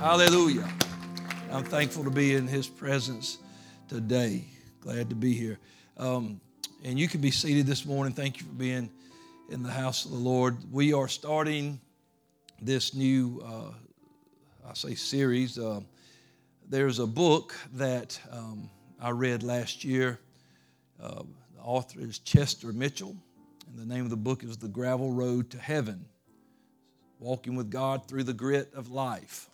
Hallelujah. I'm thankful to be in His presence today. Glad to be here. Um, and you can be seated this morning. Thank you for being in the house of the Lord. We are starting this new, uh, I say, series. Uh, there's a book that um, I read last year. Uh, the author is Chester Mitchell, and the name of the book is The Gravel Road to Heaven Walking with God Through the Grit of Life.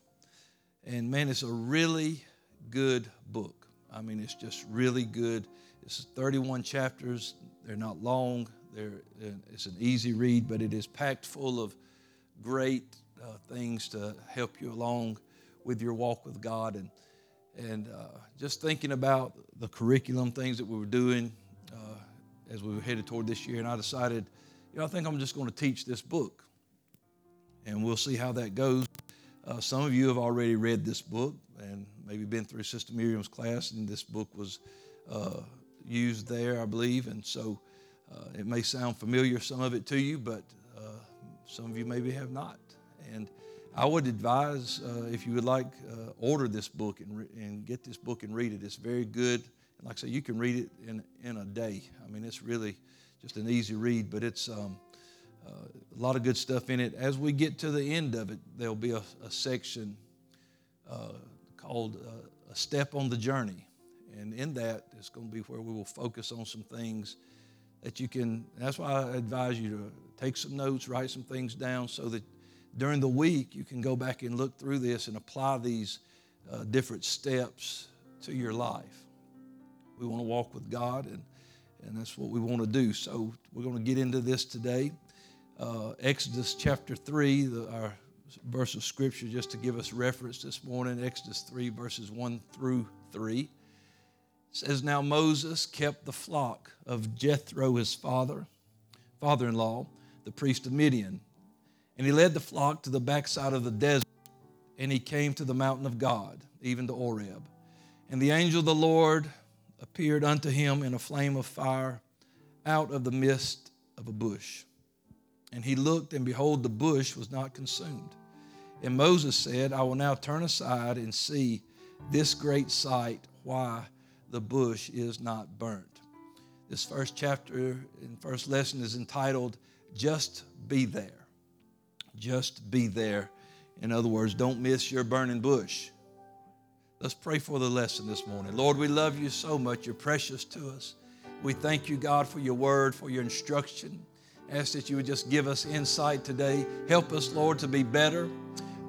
And man, it's a really good book. I mean, it's just really good. It's 31 chapters. They're not long. They're, it's an easy read, but it is packed full of great uh, things to help you along with your walk with God. And, and uh, just thinking about the curriculum, things that we were doing uh, as we were headed toward this year, and I decided, you know, I think I'm just going to teach this book. And we'll see how that goes. Uh, some of you have already read this book and maybe been through Sister Miriam's class, and this book was uh, used there, I believe. And so uh, it may sound familiar, some of it to you, but uh, some of you maybe have not. And I would advise uh, if you would like, uh, order this book and, re- and get this book and read it. It's very good. Like I say, you can read it in, in a day. I mean, it's really just an easy read, but it's. Um, a lot of good stuff in it. As we get to the end of it, there'll be a, a section uh, called uh, A Step on the Journey. And in that, it's going to be where we will focus on some things that you can. That's why I advise you to take some notes, write some things down so that during the week you can go back and look through this and apply these uh, different steps to your life. We want to walk with God, and, and that's what we want to do. So we're going to get into this today uh, Exodus chapter 3, the, our verse of scripture, just to give us reference this morning. Exodus 3, verses 1 through 3. It says, Now Moses kept the flock of Jethro, his father, father in law, the priest of Midian. And he led the flock to the backside of the desert, and he came to the mountain of God, even to Horeb. And the angel of the Lord appeared unto him in a flame of fire out of the midst of a bush. And he looked, and behold, the bush was not consumed. And Moses said, I will now turn aside and see this great sight, why the bush is not burnt. This first chapter and first lesson is entitled, Just Be There. Just be there. In other words, don't miss your burning bush. Let's pray for the lesson this morning. Lord, we love you so much. You're precious to us. We thank you, God, for your word, for your instruction. Ask that you would just give us insight today. Help us, Lord, to be better,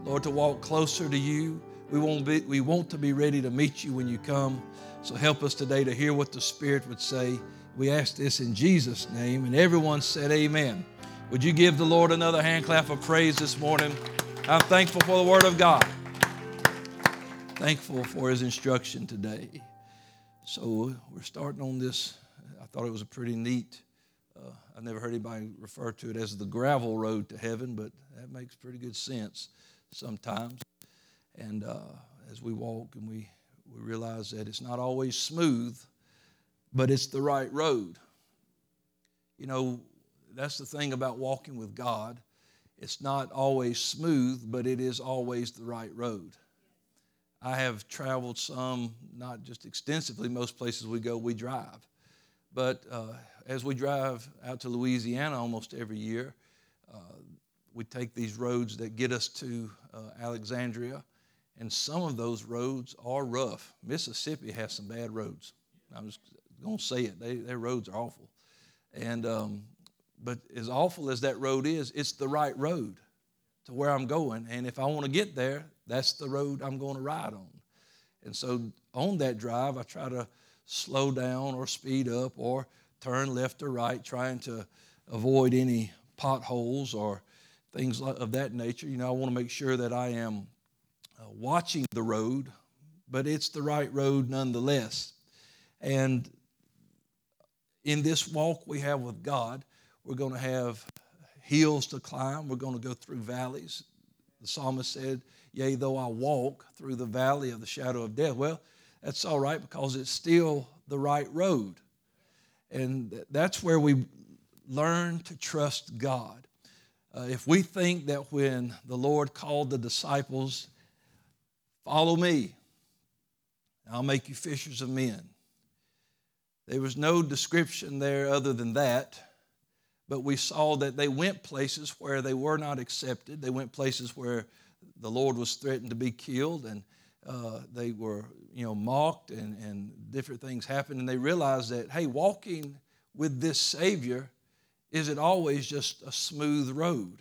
Lord, to walk closer to you. We want, be, we want to be ready to meet you when you come. So help us today to hear what the Spirit would say. We ask this in Jesus' name. And everyone said, Amen. Would you give the Lord another hand clap of praise this morning? I'm thankful for the Word of God. Thankful for His instruction today. So we're starting on this. I thought it was a pretty neat uh, I've never heard anybody refer to it as the gravel road to heaven, but that makes pretty good sense sometimes. And uh, as we walk and we, we realize that it's not always smooth, but it's the right road. You know, that's the thing about walking with God. It's not always smooth, but it is always the right road. I have traveled some, not just extensively, most places we go, we drive. But uh, as we drive out to Louisiana almost every year, uh, we take these roads that get us to uh, Alexandria, and some of those roads are rough. Mississippi has some bad roads. I'm just going to say it. They, their roads are awful. And, um, but as awful as that road is, it's the right road to where I'm going. And if I want to get there, that's the road I'm going to ride on. And so on that drive, I try to slow down or speed up or turn left or right, trying to avoid any potholes or things of that nature. You know, I want to make sure that I am uh, watching the road, but it's the right road nonetheless. And in this walk we have with God, we're going to have hills to climb, we're going to go through valleys. The psalmist said, Yea, though I walk through the valley of the shadow of death. Well, that's all right because it's still the right road. And that's where we learn to trust God. Uh, if we think that when the Lord called the disciples Follow me. I'll make you fishers of men. There was no description there other than that, but we saw that they went places where they were not accepted. They went places where the Lord was threatened to be killed, and uh, they were, you know, mocked, and, and different things happened. And they realized that, hey, walking with this Savior isn't always just a smooth road.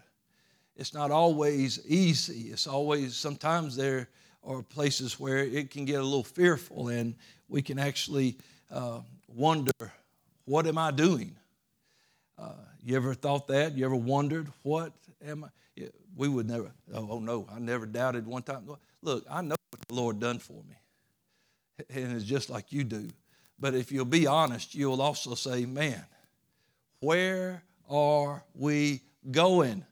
It's not always easy. It's always, sometimes there are places where it can get a little fearful, and we can actually uh, wonder, what am I doing? Uh, you ever thought that? You ever wondered, what am I? we would never, oh, oh, no, I never doubted one time. Look, I know what the Lord done for me. And it's just like you do. But if you'll be honest, you'll also say, man, where are we going?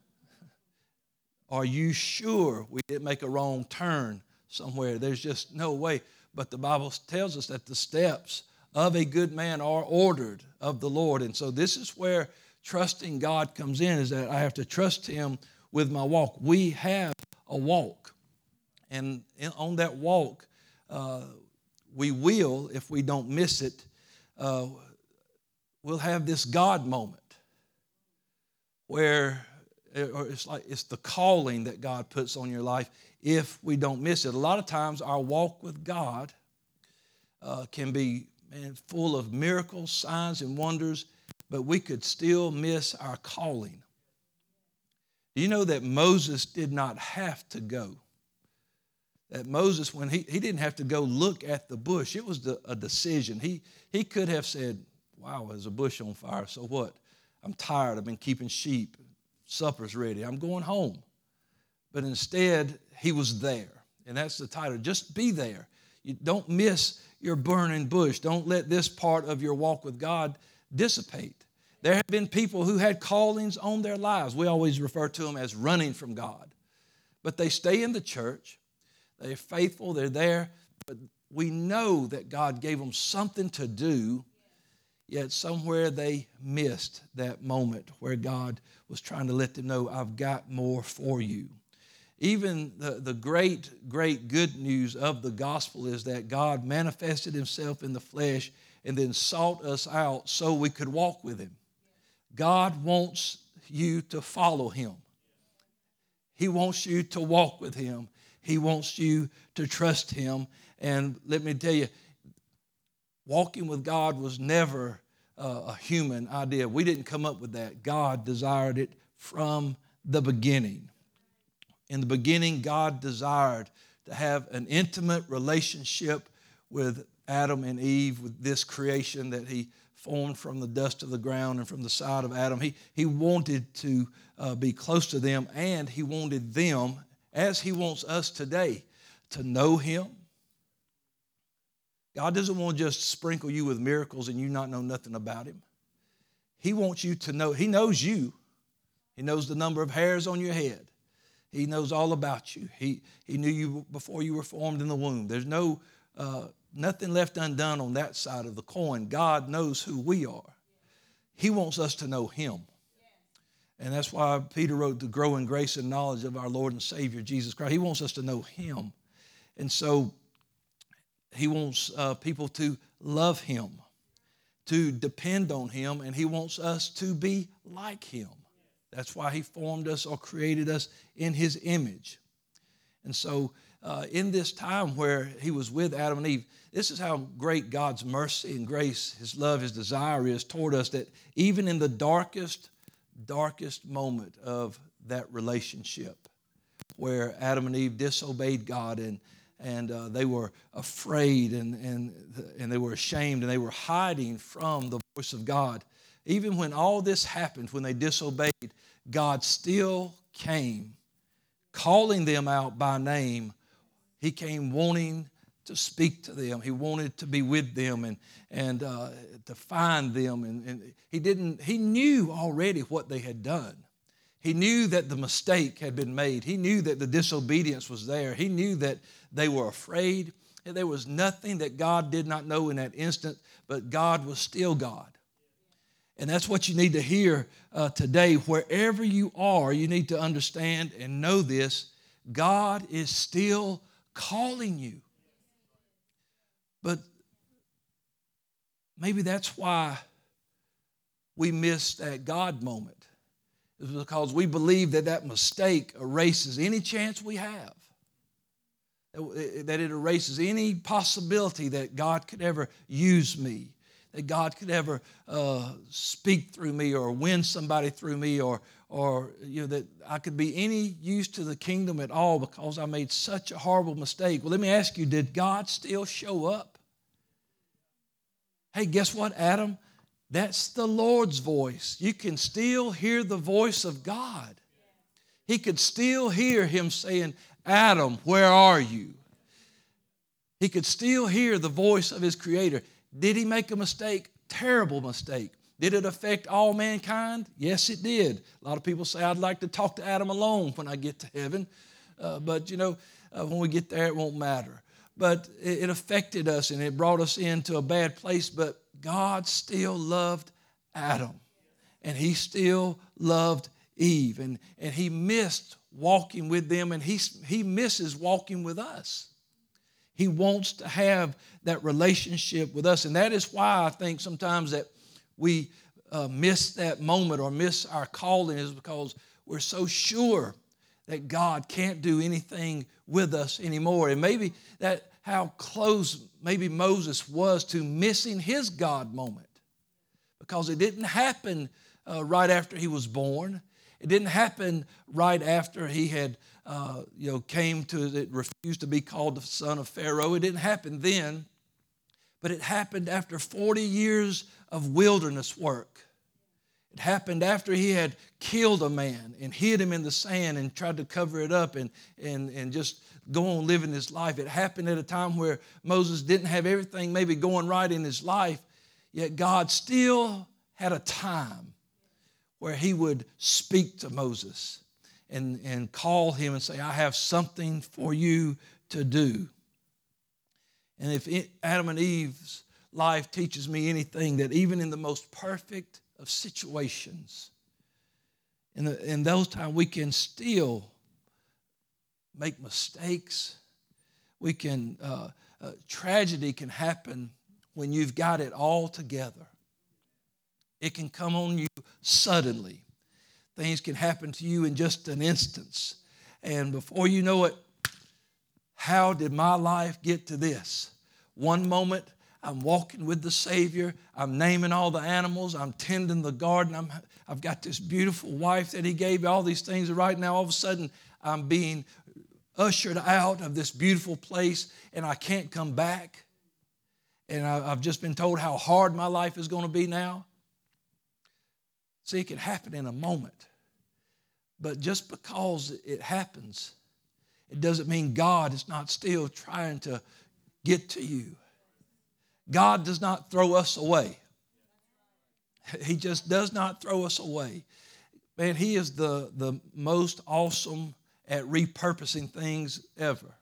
Are you sure we didn't make a wrong turn somewhere? There's just no way. But the Bible tells us that the steps of a good man are ordered of the Lord. And so this is where trusting God comes in, is that I have to trust Him with my walk. We have a walk. And on that walk, uh, we will, if we don't miss it, uh, we'll have this God moment where it's like it's the calling that God puts on your life if we don't miss it. A lot of times, our walk with God uh, can be man, full of miracles, signs, and wonders, but we could still miss our calling. Do you know that Moses did not have to go? That Moses, when he, he didn't have to go look at the bush, it was the, a decision. He, he could have said, Wow, there's a bush on fire. So what? I'm tired. I've been keeping sheep. Supper's ready. I'm going home. But instead, he was there. And that's the title. Just be there. You don't miss your burning bush. Don't let this part of your walk with God dissipate. There have been people who had callings on their lives. We always refer to them as running from God. But they stay in the church, they're faithful, they're there, but we know that God gave them something to do, yet somewhere they missed that moment where God was trying to let them know, I've got more for you. Even the, the great, great good news of the gospel is that God manifested himself in the flesh and then sought us out so we could walk with him. God wants you to follow him. He wants you to walk with him. He wants you to trust him. And let me tell you, walking with God was never uh, a human idea. We didn't come up with that. God desired it from the beginning. In the beginning, God desired to have an intimate relationship with Adam and Eve, with this creation that He formed from the dust of the ground and from the side of Adam. He, he wanted to uh, be close to them, and he wanted them, as he wants us today, to know him. God doesn't want to just sprinkle you with miracles and you not know nothing about him. He wants you to know, he knows you. He knows the number of hairs on your head. He knows all about you. He, he knew you before you were formed in the womb. There's no uh, nothing left undone on that side of the coin. God knows who we are. He wants us to know Him. And that's why Peter wrote to grow in grace and knowledge of our Lord and Savior, Jesus Christ. He wants us to know Him. And so He wants uh, people to love Him, to depend on Him, and He wants us to be like Him. That's why He formed us or created us in His image. And so uh, in this time where he was with Adam and Eve, this is how great God's mercy and grace, his love, his desire is toward us that even in the darkest, darkest moment of that relationship where Adam and Eve disobeyed God and, and uh, they were afraid and, and, and they were ashamed and they were hiding from the voice of God. Even when all this happened, when they disobeyed, God still came, calling them out by name he came wanting to speak to them. He wanted to be with them and, and uh, to find them. And, and he didn't, he knew already what they had done. He knew that the mistake had been made. He knew that the disobedience was there. He knew that they were afraid. And there was nothing that God did not know in that instant, but God was still God. And that's what you need to hear uh, today. Wherever you are, you need to understand and know this God is still calling you. But maybe that's why we miss that God moment. It's because we believe that that mistake erases any chance we have, that it erases any possibility that God could ever use me, that God could ever uh, speak through me or win somebody through me or, or you know, that I could be any use to the kingdom at all because I made such a horrible mistake. Well, let me ask you did God still show up? Hey, guess what, Adam? That's the Lord's voice. You can still hear the voice of God. He could still hear him saying, Adam, where are you? He could still hear the voice of his creator. Did he make a mistake? Terrible mistake. Did it affect all mankind? Yes, it did. A lot of people say, I'd like to talk to Adam alone when I get to heaven. Uh, but, you know, uh, when we get there, it won't matter. But it, affected us and it brought us into a bad place. But God still loved Adam and he still loved Eve. And, and he missed walking with them and he, he misses walking with us. He wants to have that relationship with us. And that is why I think sometimes that we uh, miss that moment or miss our calling is because we're so sure that God can't do anything with us anymore. And maybe that how close maybe Moses was to missing his God moment because it didn't happen uh, right after he was born. It didn't happen right after he had, uh, you know, came to it, refused to be called the son of Pharaoh. It didn't happen then, but it happened after 40 years of wilderness work. It happened after he had killed a man and hid him in the sand and tried to cover it up and, and, and just go on living his life. It happened at a time where Moses didn't have everything maybe going right in his life, yet God still had a time where he would speak to Moses and, and call him and say, I have something for you to do. And if it, Adam and Eve's life teaches me anything, that even in the most perfect of situations, in, the, in those times, we can still make mistakes. We can, uh, uh, tragedy can happen when you've got it all together. It can come on you suddenly. Things can happen to you in just an instance. And before you know it, how did my life get to this? One moment, I'm walking with the Savior. I'm naming all the animals. I'm tending the garden. I'm, I've got this beautiful wife that He gave me, all these things. And right now, all of a sudden, I'm being ushered out of this beautiful place and I can't come back. And I, have just been told how hard my life is going to be now. See, it can happen in a moment. But just because it happens, it doesn't mean God is not still trying to get to you. God does not throw us away. He just does not throw us away. Man, He is the, the most awesome at repurposing things ever.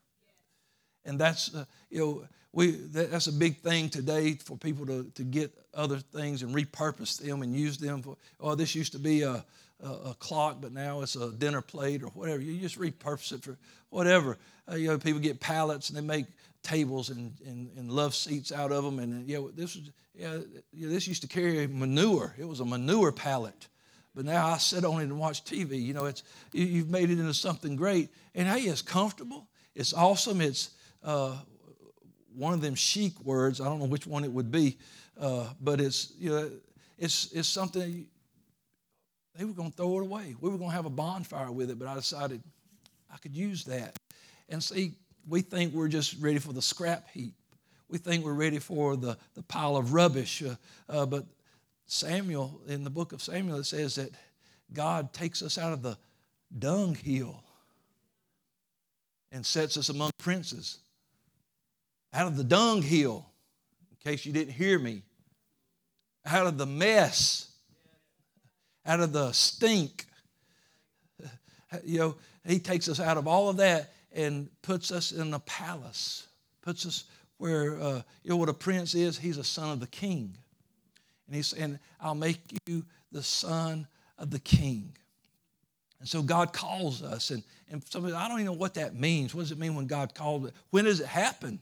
And that's, uh, you know, we, that's a big thing today for people to, to get other things and repurpose them and use them for, oh, this used to be a, a, a clock, but now it's a dinner plate or whatever. You just repurpose it for whatever. Uh, you know, people get pallets and they make tables and, and, and love seats out of them. And, know, this was, yeah, this used to carry manure. It was a manure pallet but now I sit on it and watch TV. You know, it's you've made it into something great, and hey, it's comfortable. It's awesome. It's uh, one of them chic words. I don't know which one it would be, uh, but it's you know, it's it's something. They were going to throw it away. We were going to have a bonfire with it, but I decided I could use that. And see, we think we're just ready for the scrap heap. We think we're ready for the, the pile of rubbish, uh, uh, but Samuel, in the book of Samuel, it says that God takes us out of the dunghill and sets us among princes. Out of the dunghill, in case you didn't hear me, out of the mess, out of the stink. You know, he takes us out of all of that and puts us in a palace, puts us where, uh, you know what a prince is? He's a son of the king. And he's saying, I'll make you the son of the king. And so God calls us. And, and I don't even know what that means. What does it mean when God called? When does it happen?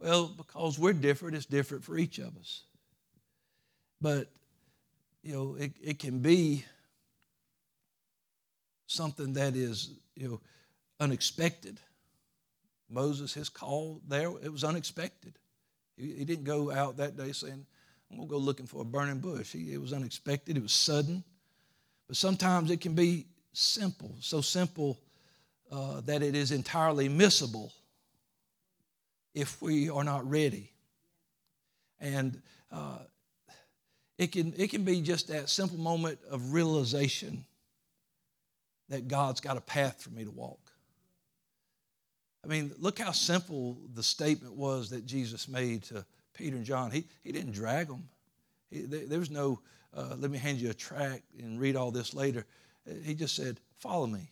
Well, because we're different, it's different for each of us. But, you know, it, it can be something that is, you know, unexpected. Moses, his call there, it was unexpected. He, he didn't go out that day saying, I'm going to go looking for a burning bush. He, it was unexpected, it was sudden. But sometimes it can be simple, so simple uh, that it is entirely missable if we are not ready. And uh, it, can, it can be just that simple moment of realization that God's got a path for me to walk. I mean, look how simple the statement was that Jesus made to Peter and John. He, he didn't drag them. He, there, there was no, uh, let me hand you a tract and read all this later. He just said, Follow me.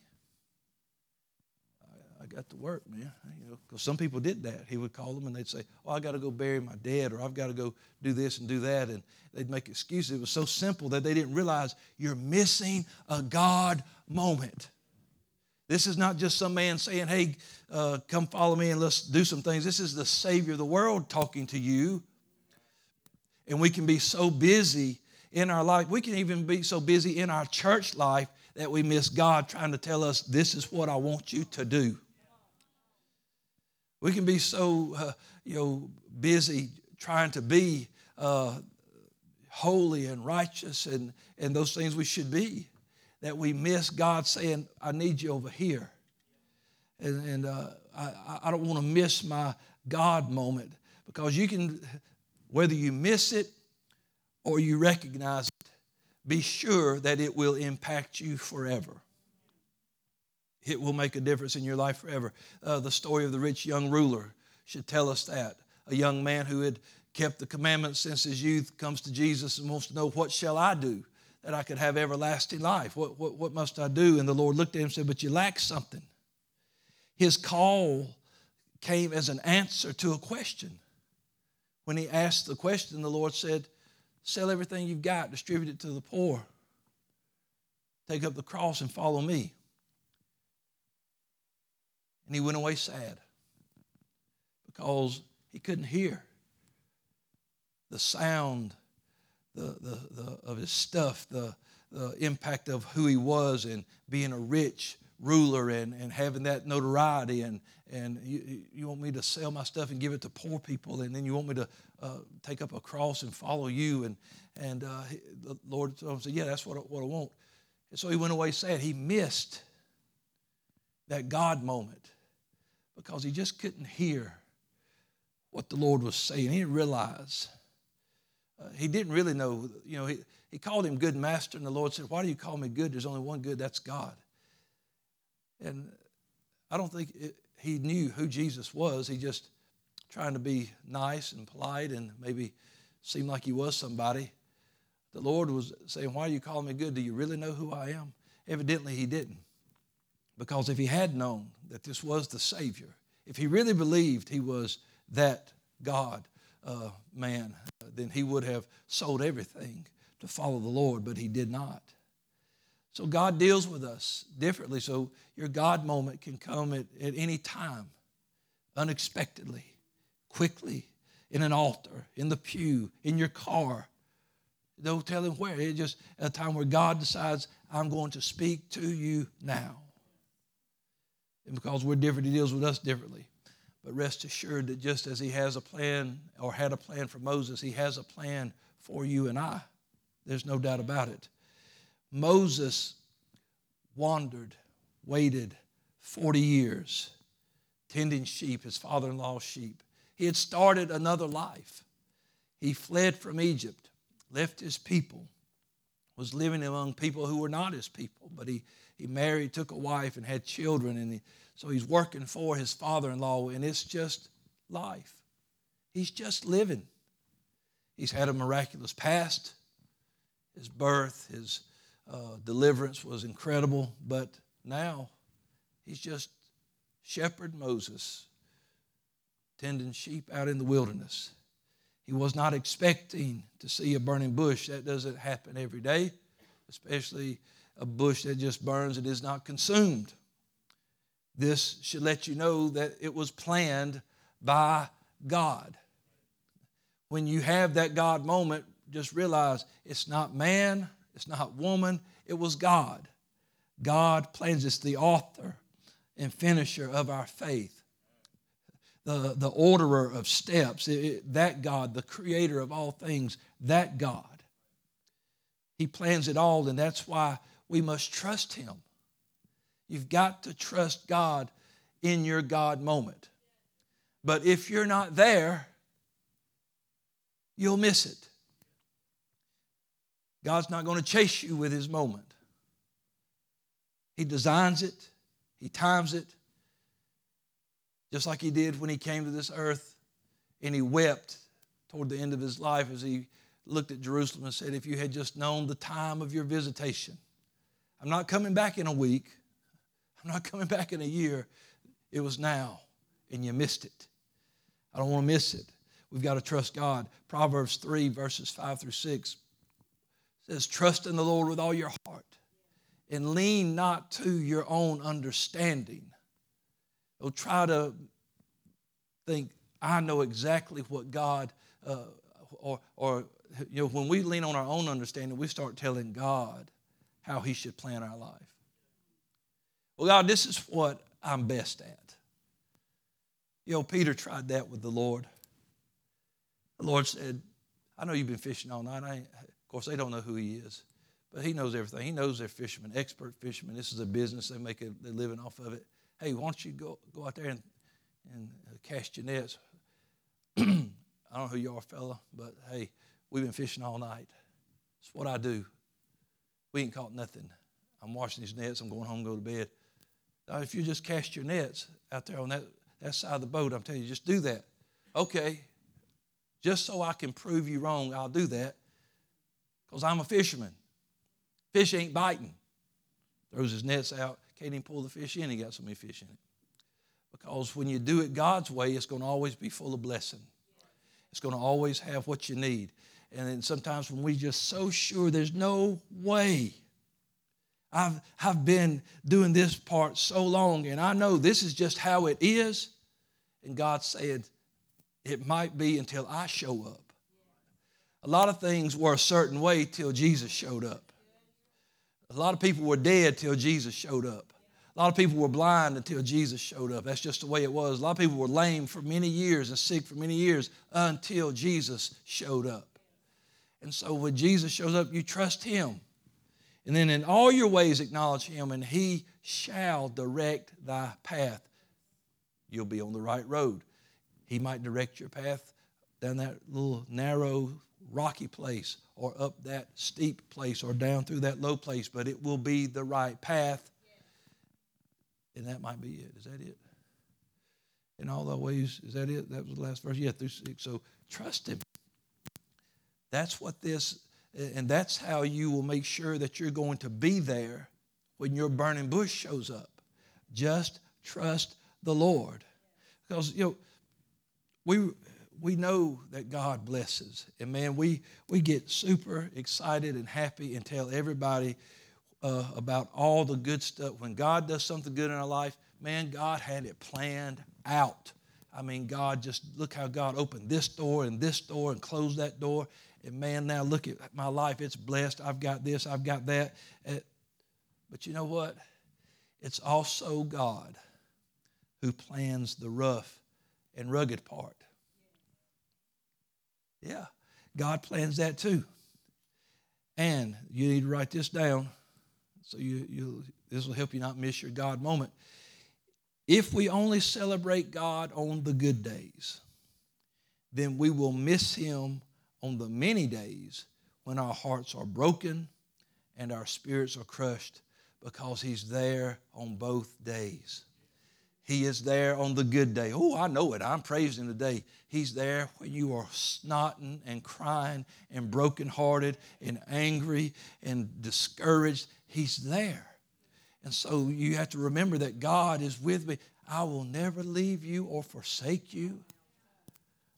I, I got to work, man. You know, because some people did that. He would call them and they'd say, Oh, I got to go bury my dead," or I've got to go do this and do that. And they'd make excuses. It was so simple that they didn't realize you're missing a God moment. This is not just some man saying, Hey, uh, come follow me and let's do some things. This is the Savior of the world talking to you. And we can be so busy in our life. We can even be so busy in our church life that we miss God trying to tell us, This is what I want you to do. We can be so uh, you know, busy trying to be uh, holy and righteous and, and those things we should be that we miss God saying, I need you over here. And, and uh, I, I don't want to miss my God moment because you can, whether you miss it or you recognize it, be sure that it will impact you forever. It will make a difference in your life forever. Uh, the story of the rich young ruler should tell us that. A young man who had kept the commandments since his youth comes to Jesus and wants to know, What shall I do that I could have everlasting life? What, what, what must I do? And the Lord looked at him and said, But you lack something. His call came as an answer to a question. When he asked the question, the Lord said, Sell everything you've got, distribute it to the poor. Take up the cross and follow me. And he went away sad because he couldn't hear the sound the, the, the, of his stuff, the, the impact of who he was and being a rich ruler and, and having that notoriety and, and you, you want me to sell my stuff and give it to poor people and then you want me to uh, take up a cross and follow you and, and uh, the lord said yeah that's what I, what I want. And so he went away sad. He missed that god moment because he just couldn't hear what the lord was saying. He didn't realize uh, he didn't really know you know he, he called him good master and the lord said why do you call me good there's only one good that's god and I don't think it, he knew who Jesus was. He just trying to be nice and polite and maybe seem like he was somebody. The Lord was saying, Why are you calling me good? Do you really know who I am? Evidently, he didn't. Because if he had known that this was the Savior, if he really believed he was that God uh, man, then he would have sold everything to follow the Lord, but he did not. So God deals with us differently. So your God moment can come at, at any time, unexpectedly, quickly, in an altar, in the pew, in your car. Don't tell him where. It's just a time where God decides, I'm going to speak to you now. And because we're different, he deals with us differently. But rest assured that just as he has a plan or had a plan for Moses, he has a plan for you and I. There's no doubt about it. Moses wandered, waited 40 years, tending sheep, his father in law's sheep. He had started another life. He fled from Egypt, left his people, was living among people who were not his people, but he, he married, took a wife, and had children. And he, so he's working for his father in law, and it's just life. He's just living. He's had a miraculous past, his birth, his uh, deliverance was incredible, but now he's just shepherd Moses tending sheep out in the wilderness. He was not expecting to see a burning bush. That doesn't happen every day, especially a bush that just burns and is not consumed. This should let you know that it was planned by God. When you have that God moment, just realize it's not man, it's not woman, it was God. God plans, it's the author and finisher of our faith, the, the orderer of steps, it, it, that God, the creator of all things, that God. He plans it all, and that's why we must trust Him. You've got to trust God in your God moment. But if you're not there, you'll miss it. God's not going to chase you with His moment. He designs it, He times it, just like He did when He came to this earth and He wept toward the end of His life as He looked at Jerusalem and said, If you had just known the time of your visitation, I'm not coming back in a week, I'm not coming back in a year. It was now, and you missed it. I don't want to miss it. We've got to trust God. Proverbs 3, verses 5 through 6 says, Trust in the Lord with all your heart and lean not to your own understanding. Don't try to think, I know exactly what God, uh, or, or you know, when we lean on our own understanding, we start telling God how He should plan our life. Well, God, this is what I'm best at. You know, Peter tried that with the Lord. The Lord said, I know you've been fishing all night. of course, they don't know who he is, but he knows everything. He knows they're fishermen, expert fishermen. This is a business. They make a, they're living off of it. Hey, why don't you go, go out there and, and uh, cast your nets? I don't know who you are, fella, but hey, we've been fishing all night. It's what I do. We ain't caught nothing. I'm washing these nets. I'm going home, go to bed. Now, if you just cast your nets out there on that, that side of the boat, I'm telling you, just do that. Okay, just so I can prove you wrong, I'll do that because I'm a fisherman. Fish ain't biting. Throws his nets out, can't even pull the fish in. He got so many fish in it. Because when you do it God's way, it's going to always be full of blessing. It's going to always have what you need. And then sometimes when we just so sure there's no way I've, I've been doing this part so long, and I know this is just how it is. And God said, It might be until I show up. A lot of things were a certain way till Jesus showed up. A lot of people were dead till Jesus showed up. A lot of people were blind until Jesus showed up. That's just the way it was. A lot of people were lame for many years and sick for many years until Jesus showed up. And so when Jesus shows up, you trust Him. And then in all your ways acknowledge him, and he shall direct thy path. You'll be on the right road. He might direct your path down that little narrow, rocky place, or up that steep place, or down through that low place, but it will be the right path. And that might be it. Is that it? In all the ways, is that it? That was the last verse? Yeah, through six. So trust him. That's what this and that's how you will make sure that you're going to be there when your burning bush shows up. Just trust the Lord. Because, you know, we, we know that God blesses. And man, we, we get super excited and happy and tell everybody uh, about all the good stuff. When God does something good in our life, man, God had it planned out. I mean, God just look how God opened this door and this door and closed that door. And man, now look at my life. It's blessed. I've got this, I've got that. Uh, but you know what? It's also God who plans the rough and rugged part. Yeah, God plans that too. And you need to write this down so you, you this will help you not miss your God moment. If we only celebrate God on the good days, then we will miss Him on the many days when our hearts are broken and our spirits are crushed because He's there on both days. He is there on the good day. Oh, I know it. I'm praising today. He's there when you are snotting and crying and brokenhearted and angry and discouraged. He's there. And so you have to remember that God is with me. I will never leave you or forsake you.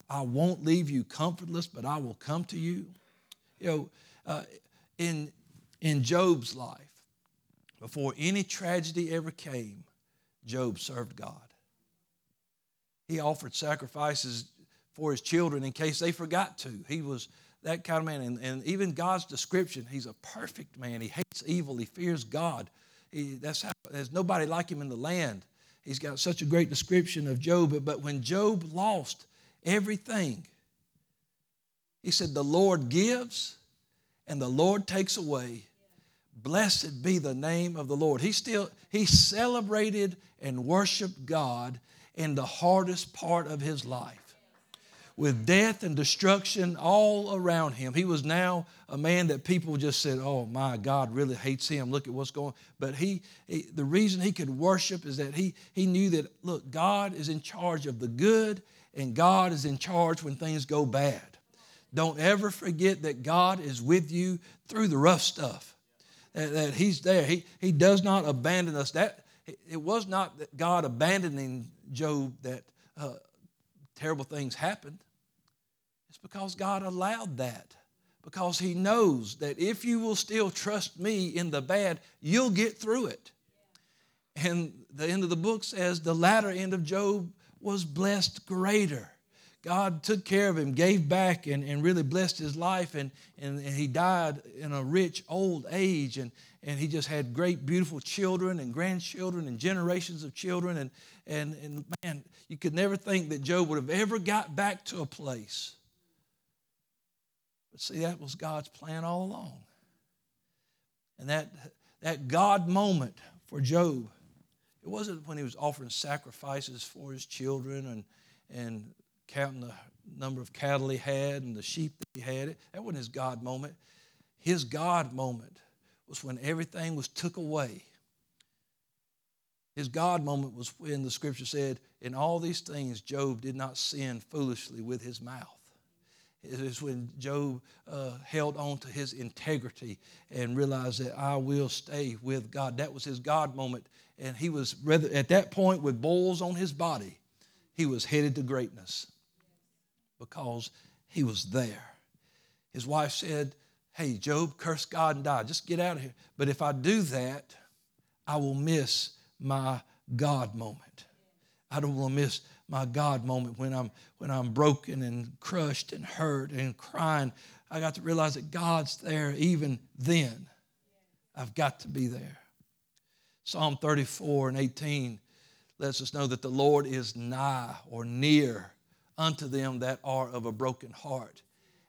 I won't leave you comfortless, but I will come to you. You know, uh, in, in Job's life, before any tragedy ever came, Job served God. He offered sacrifices for his children in case they forgot to. He was that kind of man. And, and even God's description, he's a perfect man. He hates evil, he fears God. He, that's how, there's nobody like him in the land. He's got such a great description of Job. But when Job lost everything, he said, The Lord gives and the Lord takes away. Blessed be the name of the Lord. He still he celebrated and worshiped God in the hardest part of his life. With death and destruction all around him. He was now a man that people just said, Oh my God really hates him. Look at what's going on. But he, he the reason he could worship is that he he knew that look, God is in charge of the good and God is in charge when things go bad. Don't ever forget that God is with you through the rough stuff. That, that He's there. He, he does not abandon us. That it was not that God abandoning Job that uh, terrible things happened. It's because God allowed that. Because He knows that if you will still trust me in the bad, you'll get through it. And the end of the book says the latter end of Job was blessed greater. God took care of him, gave back, and, and really blessed his life. And, and, and, he died in a rich old age. And, and he just had great, beautiful children and grandchildren and generations of children. And, and, and man, you could never think that Job would have ever got back to a place. But see, that was God's plan all along. And that, that God moment for Job, it wasn't when he was offering sacrifices for his children and, and counting the number of cattle he had and the sheep that he had. That wasn't his God moment. His God moment was when everything was took away. His God moment was when the scripture said, In all these things, Job did not sin foolishly with his mouth. It is when Job uh, held on to his integrity and realized that I will stay with God. That was his God moment. And he was, at that point, with boils on his body, he was headed to greatness because he was there. His wife said, Hey, Job, curse God and die. Just get out of here. But if I do that, I will miss my God moment. I don't want to miss my God moment when I'm when I'm broken and crushed and hurt and crying. I got to realize that God's there even then. I've got to be there. Psalm 34 and 18 lets us know that the Lord is nigh or near unto them that are of a broken heart.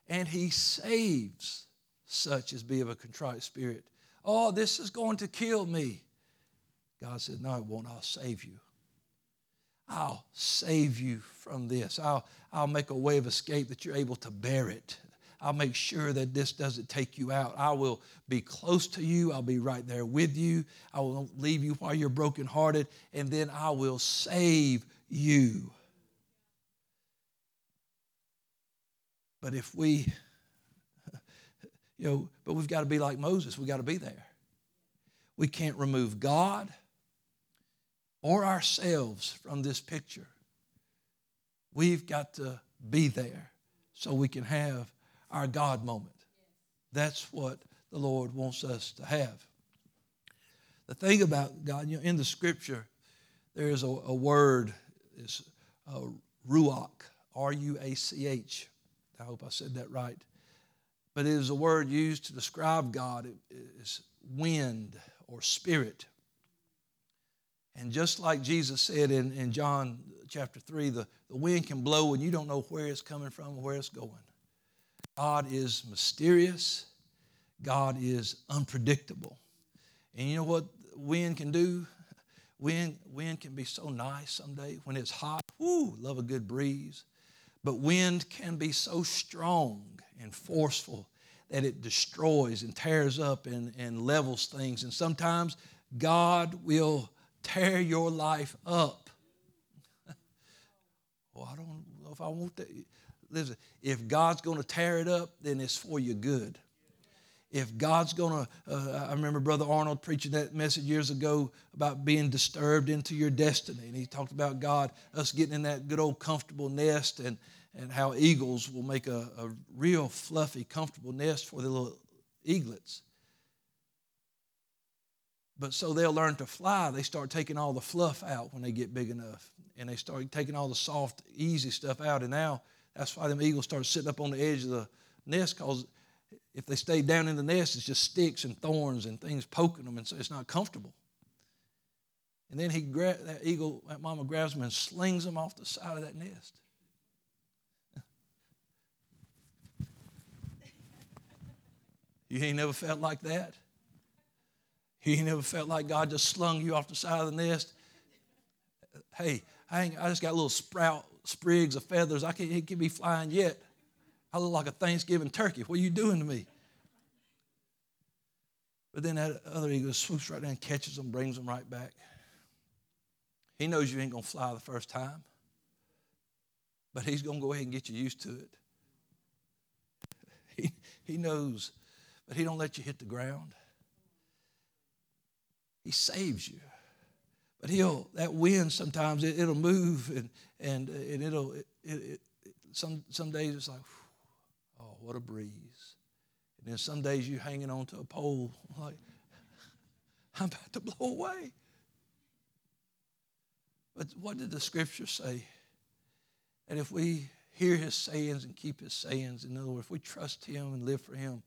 And he saves such as be of a contrite spirit. Oh, this is going to kill me. God said, No, it won't. I'll save you. I'll save you from this. I'll, I'll make a way of escape that you're able to bear it. I'll make sure that this doesn't take you out. I will be close to you. I'll be right there with you. I will leave you while you're brokenhearted, and then I will save you. But if we, you know, but we've got to be like Moses, we've got to be there. We can't remove God or ourselves from this picture. We've got to be there so we can have our God moment. That's what the Lord wants us to have. The thing about God, you know, in the scripture, there is a, a word, is uh, ruach, R U A C H. I hope I said that right. But it is a word used to describe God. It is wind or spirit. And just like Jesus said in, in John chapter 3, the, the wind can blow and you don't know where it's coming from or where it's going. God is mysterious, God is unpredictable. And you know what wind can do? Wind, wind can be so nice someday. When it's hot, whoo, love a good breeze. But wind can be so strong and forceful that it destroys and tears up and, and levels things. And sometimes God will tear your life up. well, I don't know if I want that. Listen, if God's going to tear it up, then it's for your good. If God's going to, uh, I remember Brother Arnold preaching that message years ago about being disturbed into your destiny. And he talked about God, us getting in that good old comfortable nest and, and how eagles will make a, a real fluffy, comfortable nest for the little eaglets. but so they'll learn to fly, they start taking all the fluff out when they get big enough. And they start taking all the soft, easy stuff out. And now that's why them eagles start sitting up on the edge of the nest because if they stay down in the nest, it's just sticks and thorns and things poking them, and so it's not comfortable. And then he gra- that eagle, that mama grabs them and slings them off the side of that nest. you ain't never felt like that? You ain't never felt like God just slung you off the side of the nest? Hey, I, I just got a little sprout sprigs of feathers. I can't, it can be flying yet. I look like a Thanksgiving turkey. What are you doing to me? But then that other eagle swoops right down and catches them, brings them right back. He knows you ain't going to fly the first time, but he's going to go ahead and get you used to it. He, he knows, but he don't let you hit the ground. He saves you. But he'll, that wind sometimes, it, will move and, and, uh, and it'll, it, it, some, some days it's like, oh, what a breeze. And then some days you're hanging on to a pole like, I'm about to blow away. But what did the scripture say? And if we hear his sayings and keep his sayings, in other words, if we trust him and live for him,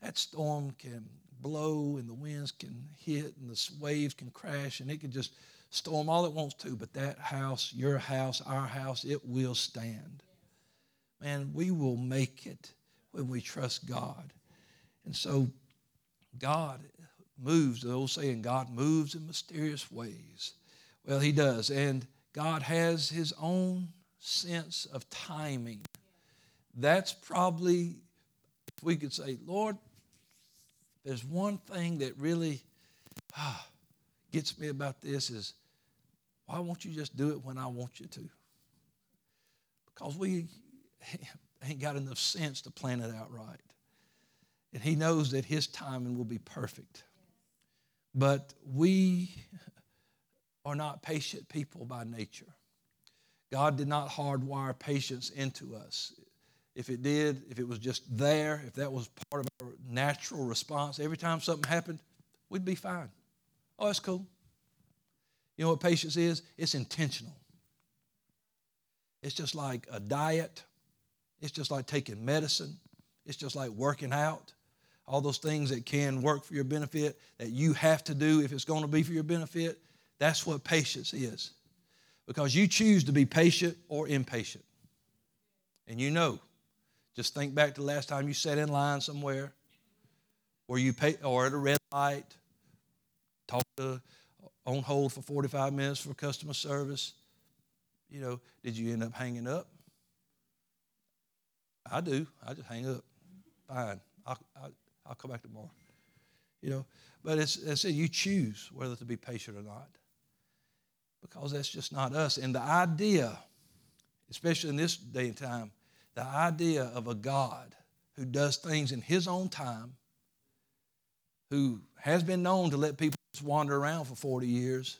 that storm can blow and the winds can hit and the waves can crash and it can just storm all it wants to, but that house, your house, our house, it will stand. Man, we will make it when we trust God. And so God moves, the old saying, God moves in mysterious ways. Well, he does. And God has his own sense of timing. That's probably, if we could say, Lord, there's one thing that really ah, gets me about this is why won't you just do it when I want you to? Because we ain't got enough sense to plan it out right. And he knows that his timing will be perfect. But we are not patient people by nature. God did not hardwire patience into us. If it did, if it was just there, if that was part of our natural response, every time something happened, we'd be fine. Oh, that's cool. You know what patience is? It's intentional. It's just like a diet, it's just like taking medicine, it's just like working out. All those things that can work for your benefit that you have to do if it's going to be for your benefit, that's what patience is. Because you choose to be patient or impatient. And you know just think back to the last time you sat in line somewhere, or you pay, or at a red light, talked to on hold for 45 minutes for customer service. You know, did you end up hanging up? I do. I just hang up. Fine. I'll, I'll, come back tomorrow. You know, but it's, it's you choose whether to be patient or not because that's just not us. And the idea, especially in this day and time, the idea of a God who does things in his own time, who has been known to let people just wander around for 40 years,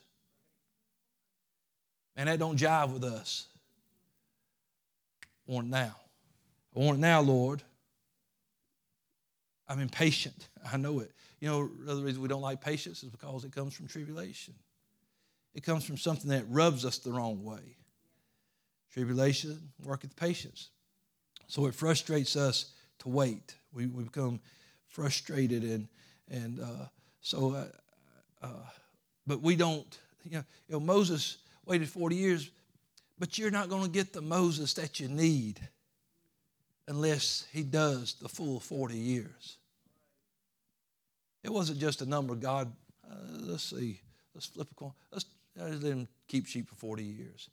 and that don't jive with us. I want it now. I want it now, Lord. I'm impatient. I know it. You know, the reason we don't like patience is because it comes from tribulation. It comes from something that rubs us the wrong way. Tribulation worketh patience. So it frustrates us to wait. We, we become frustrated and and uh, so, uh, uh, but we don't. You know, you know, Moses waited 40 years, but you're not going to get the Moses that you need unless he does the full 40 years. It wasn't just a number. God, uh, let's see, let's flip a coin. Let's let him keep sheep for 40 years.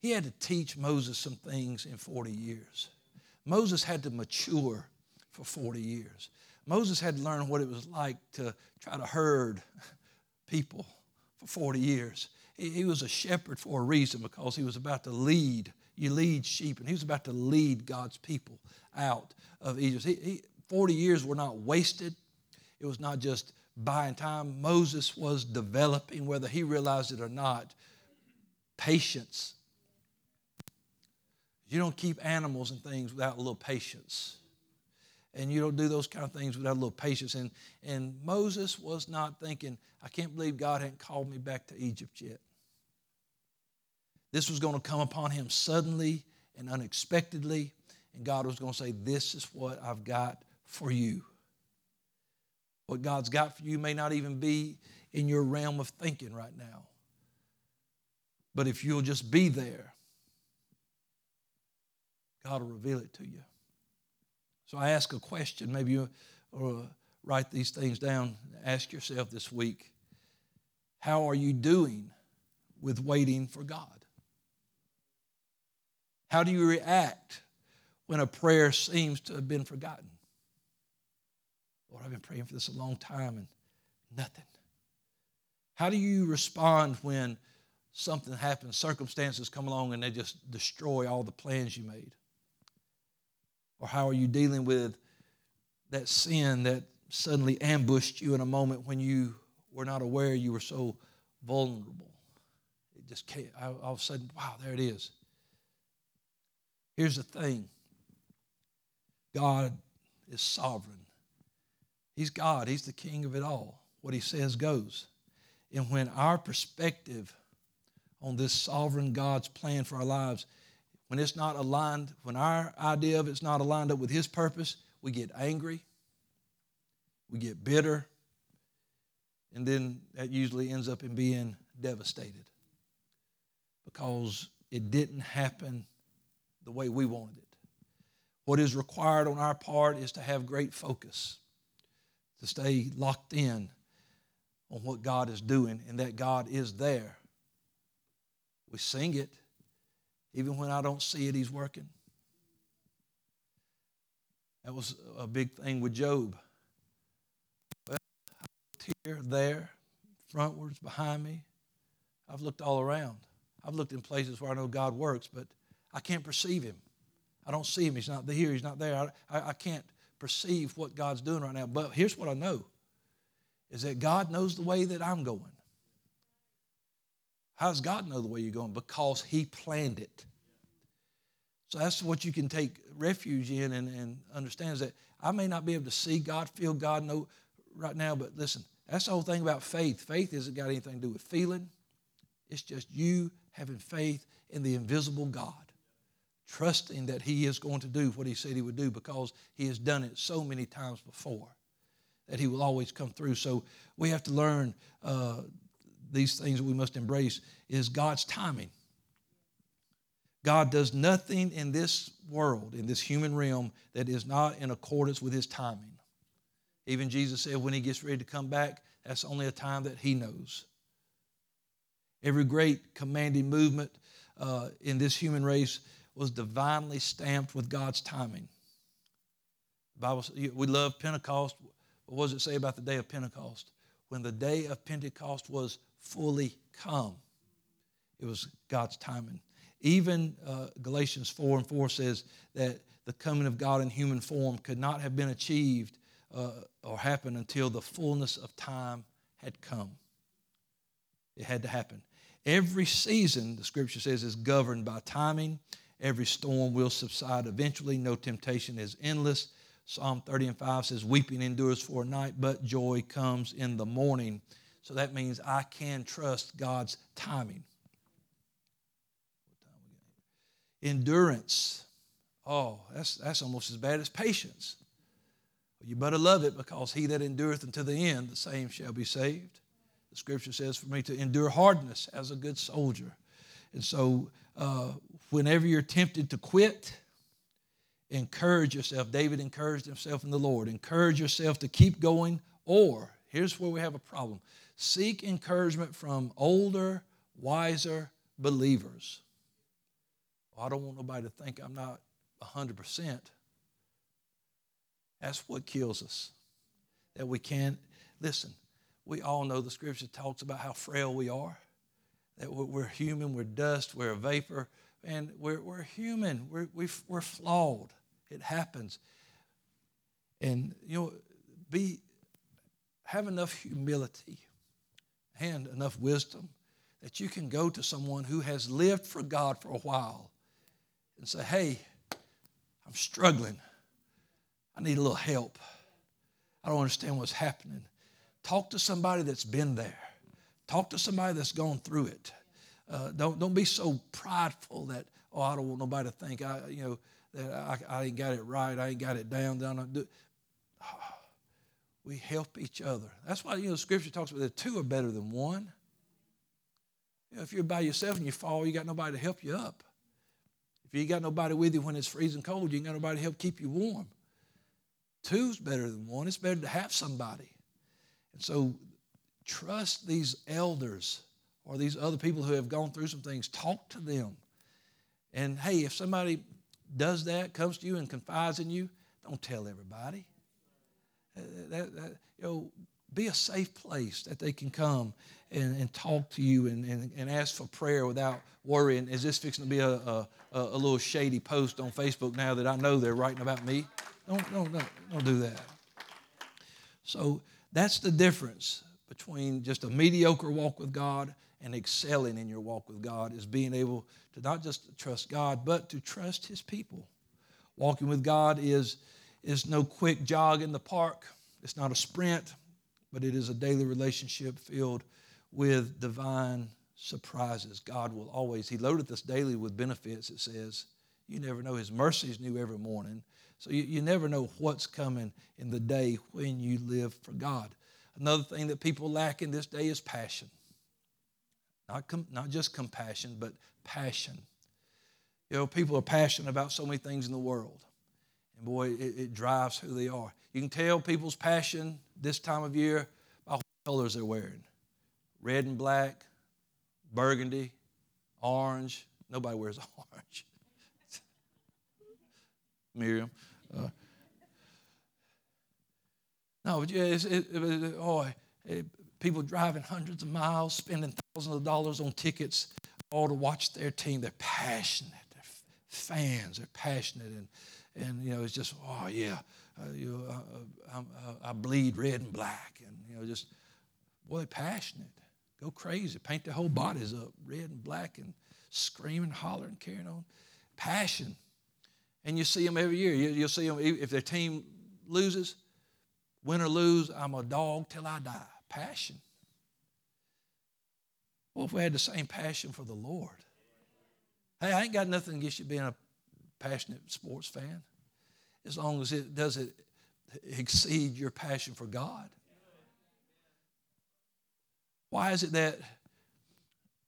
He had to teach Moses some things in 40 years. Moses had to mature for 40 years. Moses had to learn what it was like to try to herd people for 40 years. He, he was a shepherd for a reason because he was about to lead. You lead sheep, and he was about to lead God's people out of Egypt. He, he, 40 years were not wasted. It was not just buying time. Moses was developing, whether he realized it or not, patience you don't keep animals and things without a little patience. and you don't do those kind of things without a little patience. And, and Moses was not thinking, I can't believe God hadn't called me back to Egypt yet. This was going to come upon him suddenly and unexpectedly, and God was going to say, This is what I've got for you. What God's got for you may not even be in your realm of thinking right now. But if you'll just be there, God will reveal it to you. So I ask a question. Maybe you or write these things down. Ask yourself this week how are you doing with waiting for God? How do you react when a prayer seems to have been forgotten? Lord, I've been praying for this a long time and nothing. How do you respond when something happens, circumstances come along and they just destroy all the plans you made? Or how are you dealing with that sin that suddenly ambushed you in a moment when you were not aware you were so vulnerable? It just came, all of a sudden, wow, there it is. Here's the thing God is sovereign. He's God, He's the king of it all. What He says goes. And when our perspective on this sovereign God's plan for our lives when it's not aligned, when our idea of it's not aligned up with His purpose, we get angry, we get bitter, and then that usually ends up in being devastated because it didn't happen the way we wanted it. What is required on our part is to have great focus, to stay locked in on what God is doing and that God is there. We sing it, even when I don't see it, He's working. That was a big thing with Job. Well, I looked here, there, frontwards, behind me. I've looked all around. I've looked in places where I know God works, but I can't perceive Him. I don't see Him. He's not here. He's not there. I, I, I can't perceive what God's doing right now. But here's what I know is that God knows the way that I'm going. How does God know the way you're going? Because He planned it. So that's what you can take refuge in and, and understand is that I may not be able to see God, feel God, know right now, but listen, that's the whole thing about faith. Faith hasn't got anything to do with feeling. It's just you having faith in the invisible God, trusting that He is going to do what He said He would do because He has done it so many times before that He will always come through. So we have to learn uh, these things that we must embrace is God's timing. God does nothing in this world, in this human realm, that is not in accordance with his timing. Even Jesus said when he gets ready to come back, that's only a time that he knows. Every great commanding movement uh, in this human race was divinely stamped with God's timing. Bible, we love Pentecost. What does it say about the day of Pentecost? When the day of Pentecost was fully come. It was God's timing. Even uh, Galatians 4 and 4 says that the coming of God in human form could not have been achieved uh, or happened until the fullness of time had come. It had to happen. Every season, the scripture says, is governed by timing. Every storm will subside eventually. No temptation is endless. Psalm 30 and 5 says, Weeping endures for a night, but joy comes in the morning. So that means I can trust God's timing. Endurance. Oh, that's, that's almost as bad as patience. You better love it because he that endureth unto the end, the same shall be saved. The scripture says for me to endure hardness as a good soldier. And so, uh, whenever you're tempted to quit, encourage yourself. David encouraged himself in the Lord. Encourage yourself to keep going, or here's where we have a problem Seek encouragement from older, wiser believers. I don't want nobody to think I'm not 100%. That's what kills us. That we can't, listen, we all know the scripture talks about how frail we are, that we're human, we're dust, we're a vapor, and we're, we're human, we're, we're flawed. It happens. And, you know, be, have enough humility and enough wisdom that you can go to someone who has lived for God for a while and say, Hey, I'm struggling. I need a little help. I don't understand what's happening. Talk to somebody that's been there. Talk to somebody that's gone through it. Uh, don't, don't be so prideful that, oh, I don't want nobody to think I, you know, that I, I ain't got it right, I ain't got it down. Do. Oh, we help each other. That's why, you know, Scripture talks about that two are better than one. You know, if you're by yourself and you fall, you got nobody to help you up. If you got nobody with you when it's freezing cold, you ain't got nobody to help keep you warm. Two's better than one. It's better to have somebody. And so trust these elders or these other people who have gone through some things. Talk to them. And hey, if somebody does that, comes to you and confides in you, don't tell everybody. That, that, you know, be a safe place that they can come and, and talk to you and, and, and ask for prayer without worrying. Is this fixing to be a, a, a little shady post on Facebook now that I know they're writing about me? Don't, don't, don't, don't do that. So that's the difference between just a mediocre walk with God and excelling in your walk with God is being able to not just trust God, but to trust His people. Walking with God is, is no quick jog in the park, it's not a sprint, but it is a daily relationship filled with divine surprises. God will always, He loadeth us daily with benefits, it says. You never know. His mercies new every morning. So you, you never know what's coming in the day when you live for God. Another thing that people lack in this day is passion. Not, com- not just compassion, but passion. You know, people are passionate about so many things in the world. And boy, it, it drives who they are. You can tell people's passion this time of year by what colors they're wearing red and black, burgundy, orange. Nobody wears orange. Miriam. Uh, no, but yeah, it's, it, it, oh, it, people driving hundreds of miles, spending thousands of dollars on tickets, all to watch their team. They're passionate. They're fans. They're passionate, and and you know it's just oh yeah, uh, you know, uh, uh, I bleed red and black, and you know just boy, passionate. Go crazy, paint their whole bodies up red and black, and screaming, hollering, carrying on, passion. And you see them every year. You, you'll see them if their team loses, win or lose. I'm a dog till I die passion. Well, if we had the same passion for the Lord, hey, I ain't got nothing against you being a passionate sports fan, as long as it doesn't exceed your passion for God. Why is it that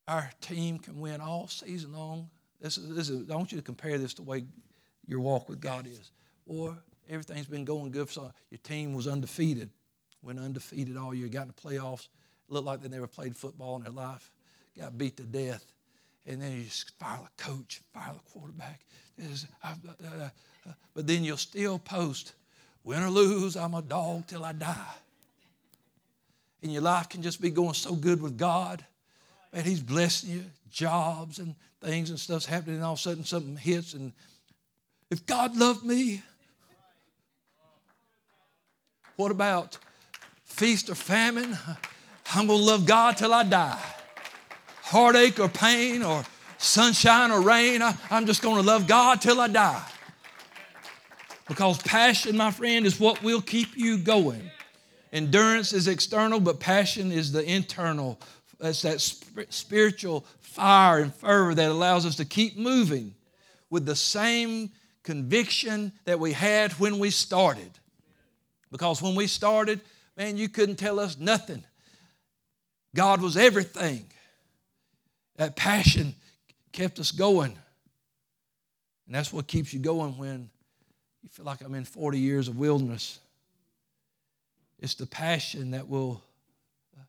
our team can win all season long? This is, this is, I want you to compare this to the way your walk with God is. Or everything's been going good. So your team was undefeated went undefeated all year, got in the playoffs, looked like they never played football in their life, got beat to death. And then you just fire the coach, fire the quarterback. Uh, uh, uh, but then you'll still post, win or lose, I'm a dog till I die. And your life can just be going so good with God. And He's blessing you, jobs and things and stuff's happening, and all of a sudden something hits. And if God loved me, what about feast or famine, I'm going to love God till I die. Heartache or pain or sunshine or rain, I, I'm just going to love God till I die. Because passion, my friend, is what will keep you going. Endurance is external, but passion is the internal. That's that sp- spiritual fire and fervor that allows us to keep moving with the same conviction that we had when we started. Because when we started, man, you couldn't tell us nothing. God was everything. That passion kept us going. And that's what keeps you going when you feel like I'm in 40 years of wilderness. It's the passion that will uh,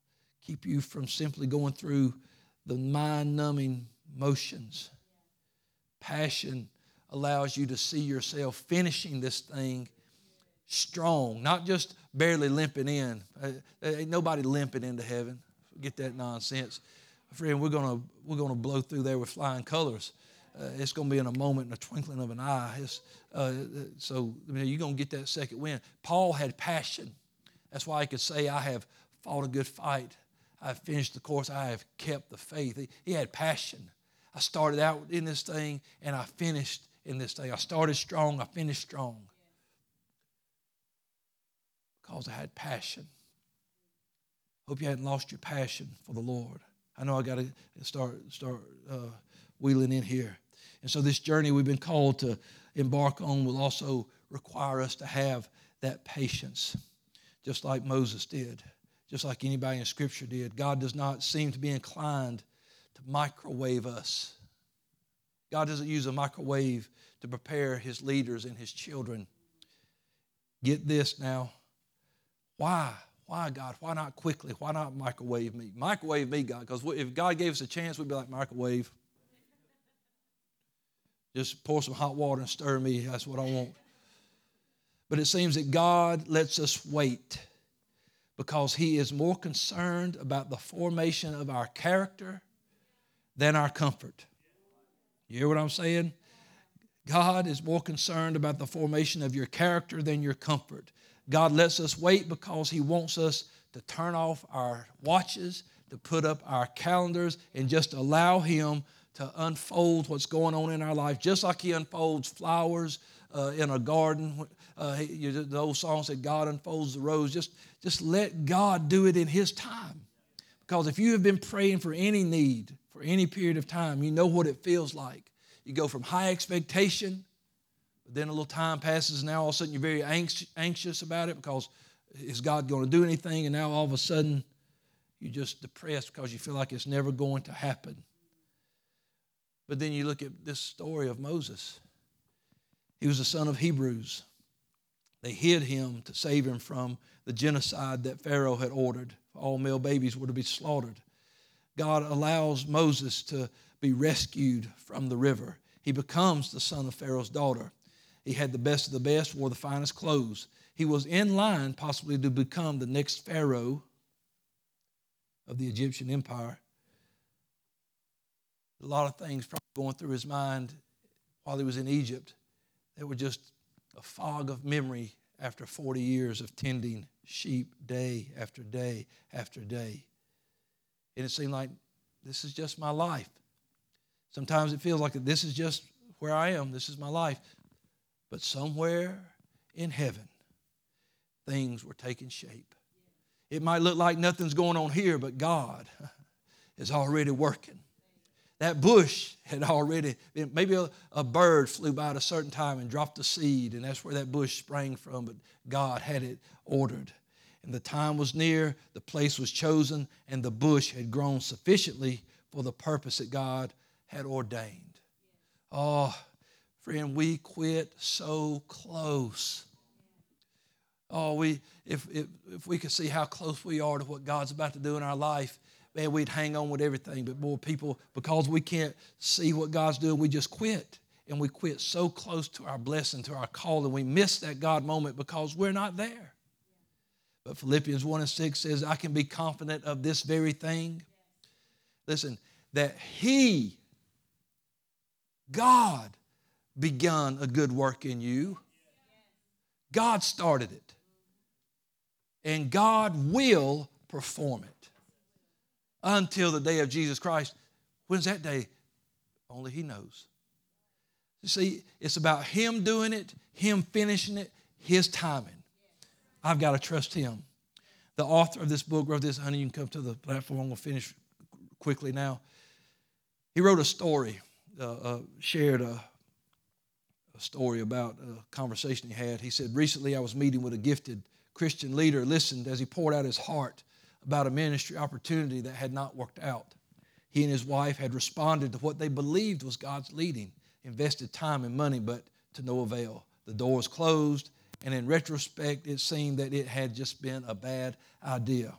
keep you from simply going through the mind numbing motions. Passion allows you to see yourself finishing this thing strong, not just barely limping in. Uh, ain't nobody limping into heaven. Get that nonsense. Friend, we're gonna we're gonna blow through there with flying colors. Uh, it's to be in a moment, in a twinkling of an eye. Uh, so I mean, you're to get that second wind. Paul had passion. That's why he could say, I have fought a good fight. I've finished the course. I have kept the faith. He, he had passion. I started out in this thing and I finished in this thing. I started strong. I finished strong. Because I had passion. Hope you hadn't lost your passion for the Lord. I know I got to start start uh, wheeling in here. And so this journey we've been called to embark on will also require us to have that patience, just like Moses did, just like anybody in Scripture did. God does not seem to be inclined to microwave us. God doesn't use a microwave to prepare his leaders and his children. Get this now. Why? Why, God? Why not quickly? Why not microwave me? Microwave me, God, because if God gave us a chance, we'd be like, microwave. Just pour some hot water and stir me. That's what I want. But it seems that God lets us wait because He is more concerned about the formation of our character than our comfort. You hear what I'm saying? God is more concerned about the formation of your character than your comfort. God lets us wait because He wants us to turn off our watches, to put up our calendars, and just allow Him to unfold what's going on in our life, just like He unfolds flowers uh, in a garden. Uh, the old song said, God unfolds the rose. Just, just let God do it in His time. Because if you have been praying for any need for any period of time, you know what it feels like. You go from high expectation then a little time passes, and now all of a sudden you're very anxious about it because is God going to do anything? And now all of a sudden you're just depressed because you feel like it's never going to happen. But then you look at this story of Moses. He was the son of Hebrews. They hid him to save him from the genocide that Pharaoh had ordered. All male babies were to be slaughtered. God allows Moses to be rescued from the river. He becomes the son of Pharaoh's daughter. He had the best of the best, wore the finest clothes. He was in line possibly to become the next Pharaoh of the Egyptian empire. A lot of things probably going through his mind while he was in Egypt that were just a fog of memory after 40 years of tending sheep day after day after day. And it seemed like this is just my life. Sometimes it feels like this is just where I am, this is my life. But somewhere in heaven, things were taking shape. It might look like nothing's going on here, but God is already working. That bush had already been, maybe a, a, bird flew by at a certain time and dropped a seed, and that's where that bush sprang from, but God had it ordered. And the time was near, the place was chosen, and the bush had grown sufficiently for the purpose that God had ordained. Oh, Friend, we quit so close. Oh, we if, if if we could see how close we are to what God's about to do in our life, man, we'd hang on with everything. But more people, because we can't see what God's doing, we just quit. And we quit so close to our blessing, to our call, and we miss that God moment because we're not there. But Philippians 1 and 6 says, I can be confident of this very thing. Listen, that He, God, begun a good work in you. God started it. And God will perform it until the day of Jesus Christ. When's that day? Only He knows. You see, it's about Him doing it, Him finishing it, His timing. I've got to trust Him. The author of this book wrote this. Honey, you can come to the platform. I'm going to finish quickly now. He wrote a story, uh, uh, shared a a story about a conversation he had. He said, Recently I was meeting with a gifted Christian leader, listened as he poured out his heart about a ministry opportunity that had not worked out. He and his wife had responded to what they believed was God's leading, invested time and money, but to no avail. The door was closed, and in retrospect, it seemed that it had just been a bad idea.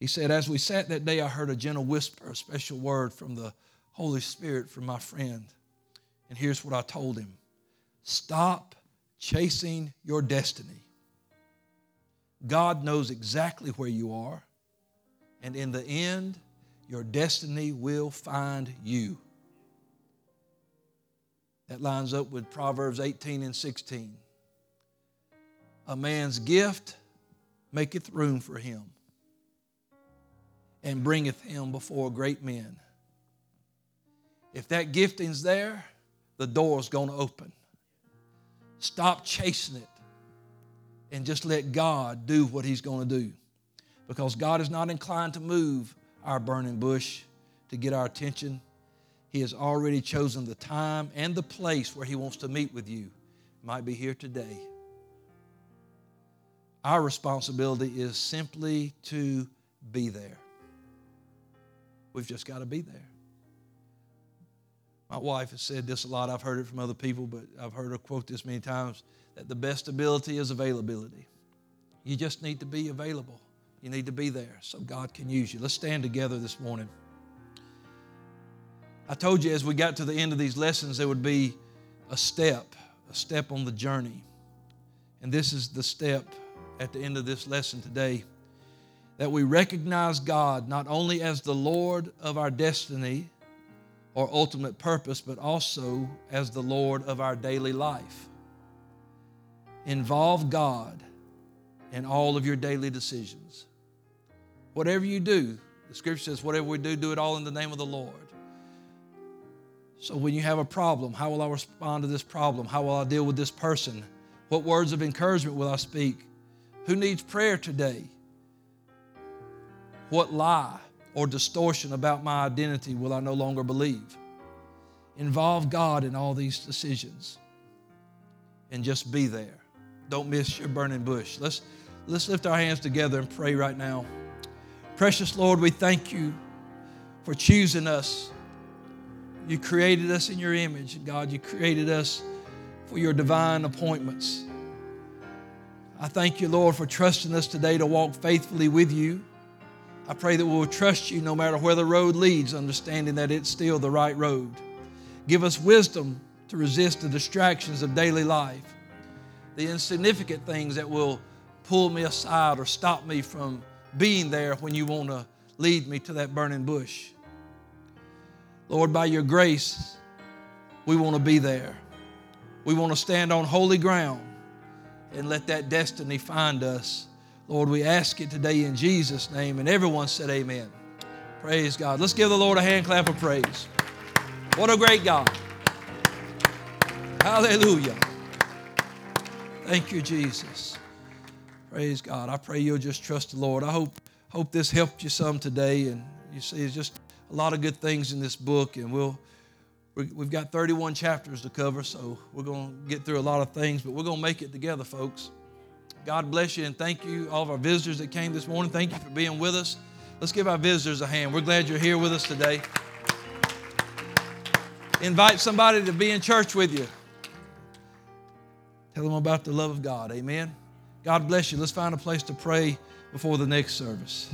He said, As we sat that day, I heard a gentle whisper, a special word from the Holy Spirit from my friend. And here's what I told him stop chasing your destiny. God knows exactly where you are, and in the end, your destiny will find you. That lines up with Proverbs 18 and 16. A man's gift maketh room for him and bringeth him before great men. If that gifting's there, the door is going to open. Stop chasing it and just let God do what He's going to do. Because God is not inclined to move our burning bush to get our attention. He has already chosen the time and the place where He wants to meet with you. Might be here today. Our responsibility is simply to be there. We've just got to be there. My wife has said this a lot. I've heard it from other people, but I've heard her quote this many times that the best ability is availability. You just need to be available. You need to be there so God can use you. Let's stand together this morning. I told you as we got to the end of these lessons, there would be a step, a step on the journey. And this is the step at the end of this lesson today that we recognize God not only as the Lord of our destiny or ultimate purpose, but also as the Lord of our daily life. Involve God in all of your daily decisions. Whatever you do, the scripture says, whatever we do, do it all in the name of the Lord. So when you have a problem, how will I respond to this problem? How will I deal with this person? What words of encouragement will I speak? Who needs prayer today? What lie or distortion about my identity will I no longer believe? Involve God in all these decisions and just be there. Don't miss your burning bush. Let's, let's lift our hands together and pray right now. Precious Lord, we thank you for choosing us. You created us in your image, God, you created us for your divine appointments. I thank you, Lord, for trusting us today to walk faithfully with you. I pray that we'll trust you no matter where the road leads, understanding that it's still the right road. Give us wisdom to resist the distractions of daily life, the insignificant things that will pull me aside or stop me from being there when you want to lead me to that burning bush. Lord, by your grace, we want to be there. We want to stand on holy ground and let that destiny find us. Lord, we ask it today in Jesus' name. And everyone said, Amen. Praise God. Let's give the Lord a hand clap of praise. What a great God. Hallelujah. Thank you, Jesus. Praise God. I pray you'll just trust the Lord. I hope, hope this helped you some today. And you see, it's just a lot of good things in this book. And we'll we've got 31 chapters to cover, so we're going to get through a lot of things, but we're going to make it together, folks. God bless you and thank you, all of our visitors that came this morning. Thank you for being with us. Let's give our visitors a hand. We're glad you're here with us today. Invite somebody to be in church with you. Tell them about the love of God. Amen. God bless you. Let's find a place to pray before the next service.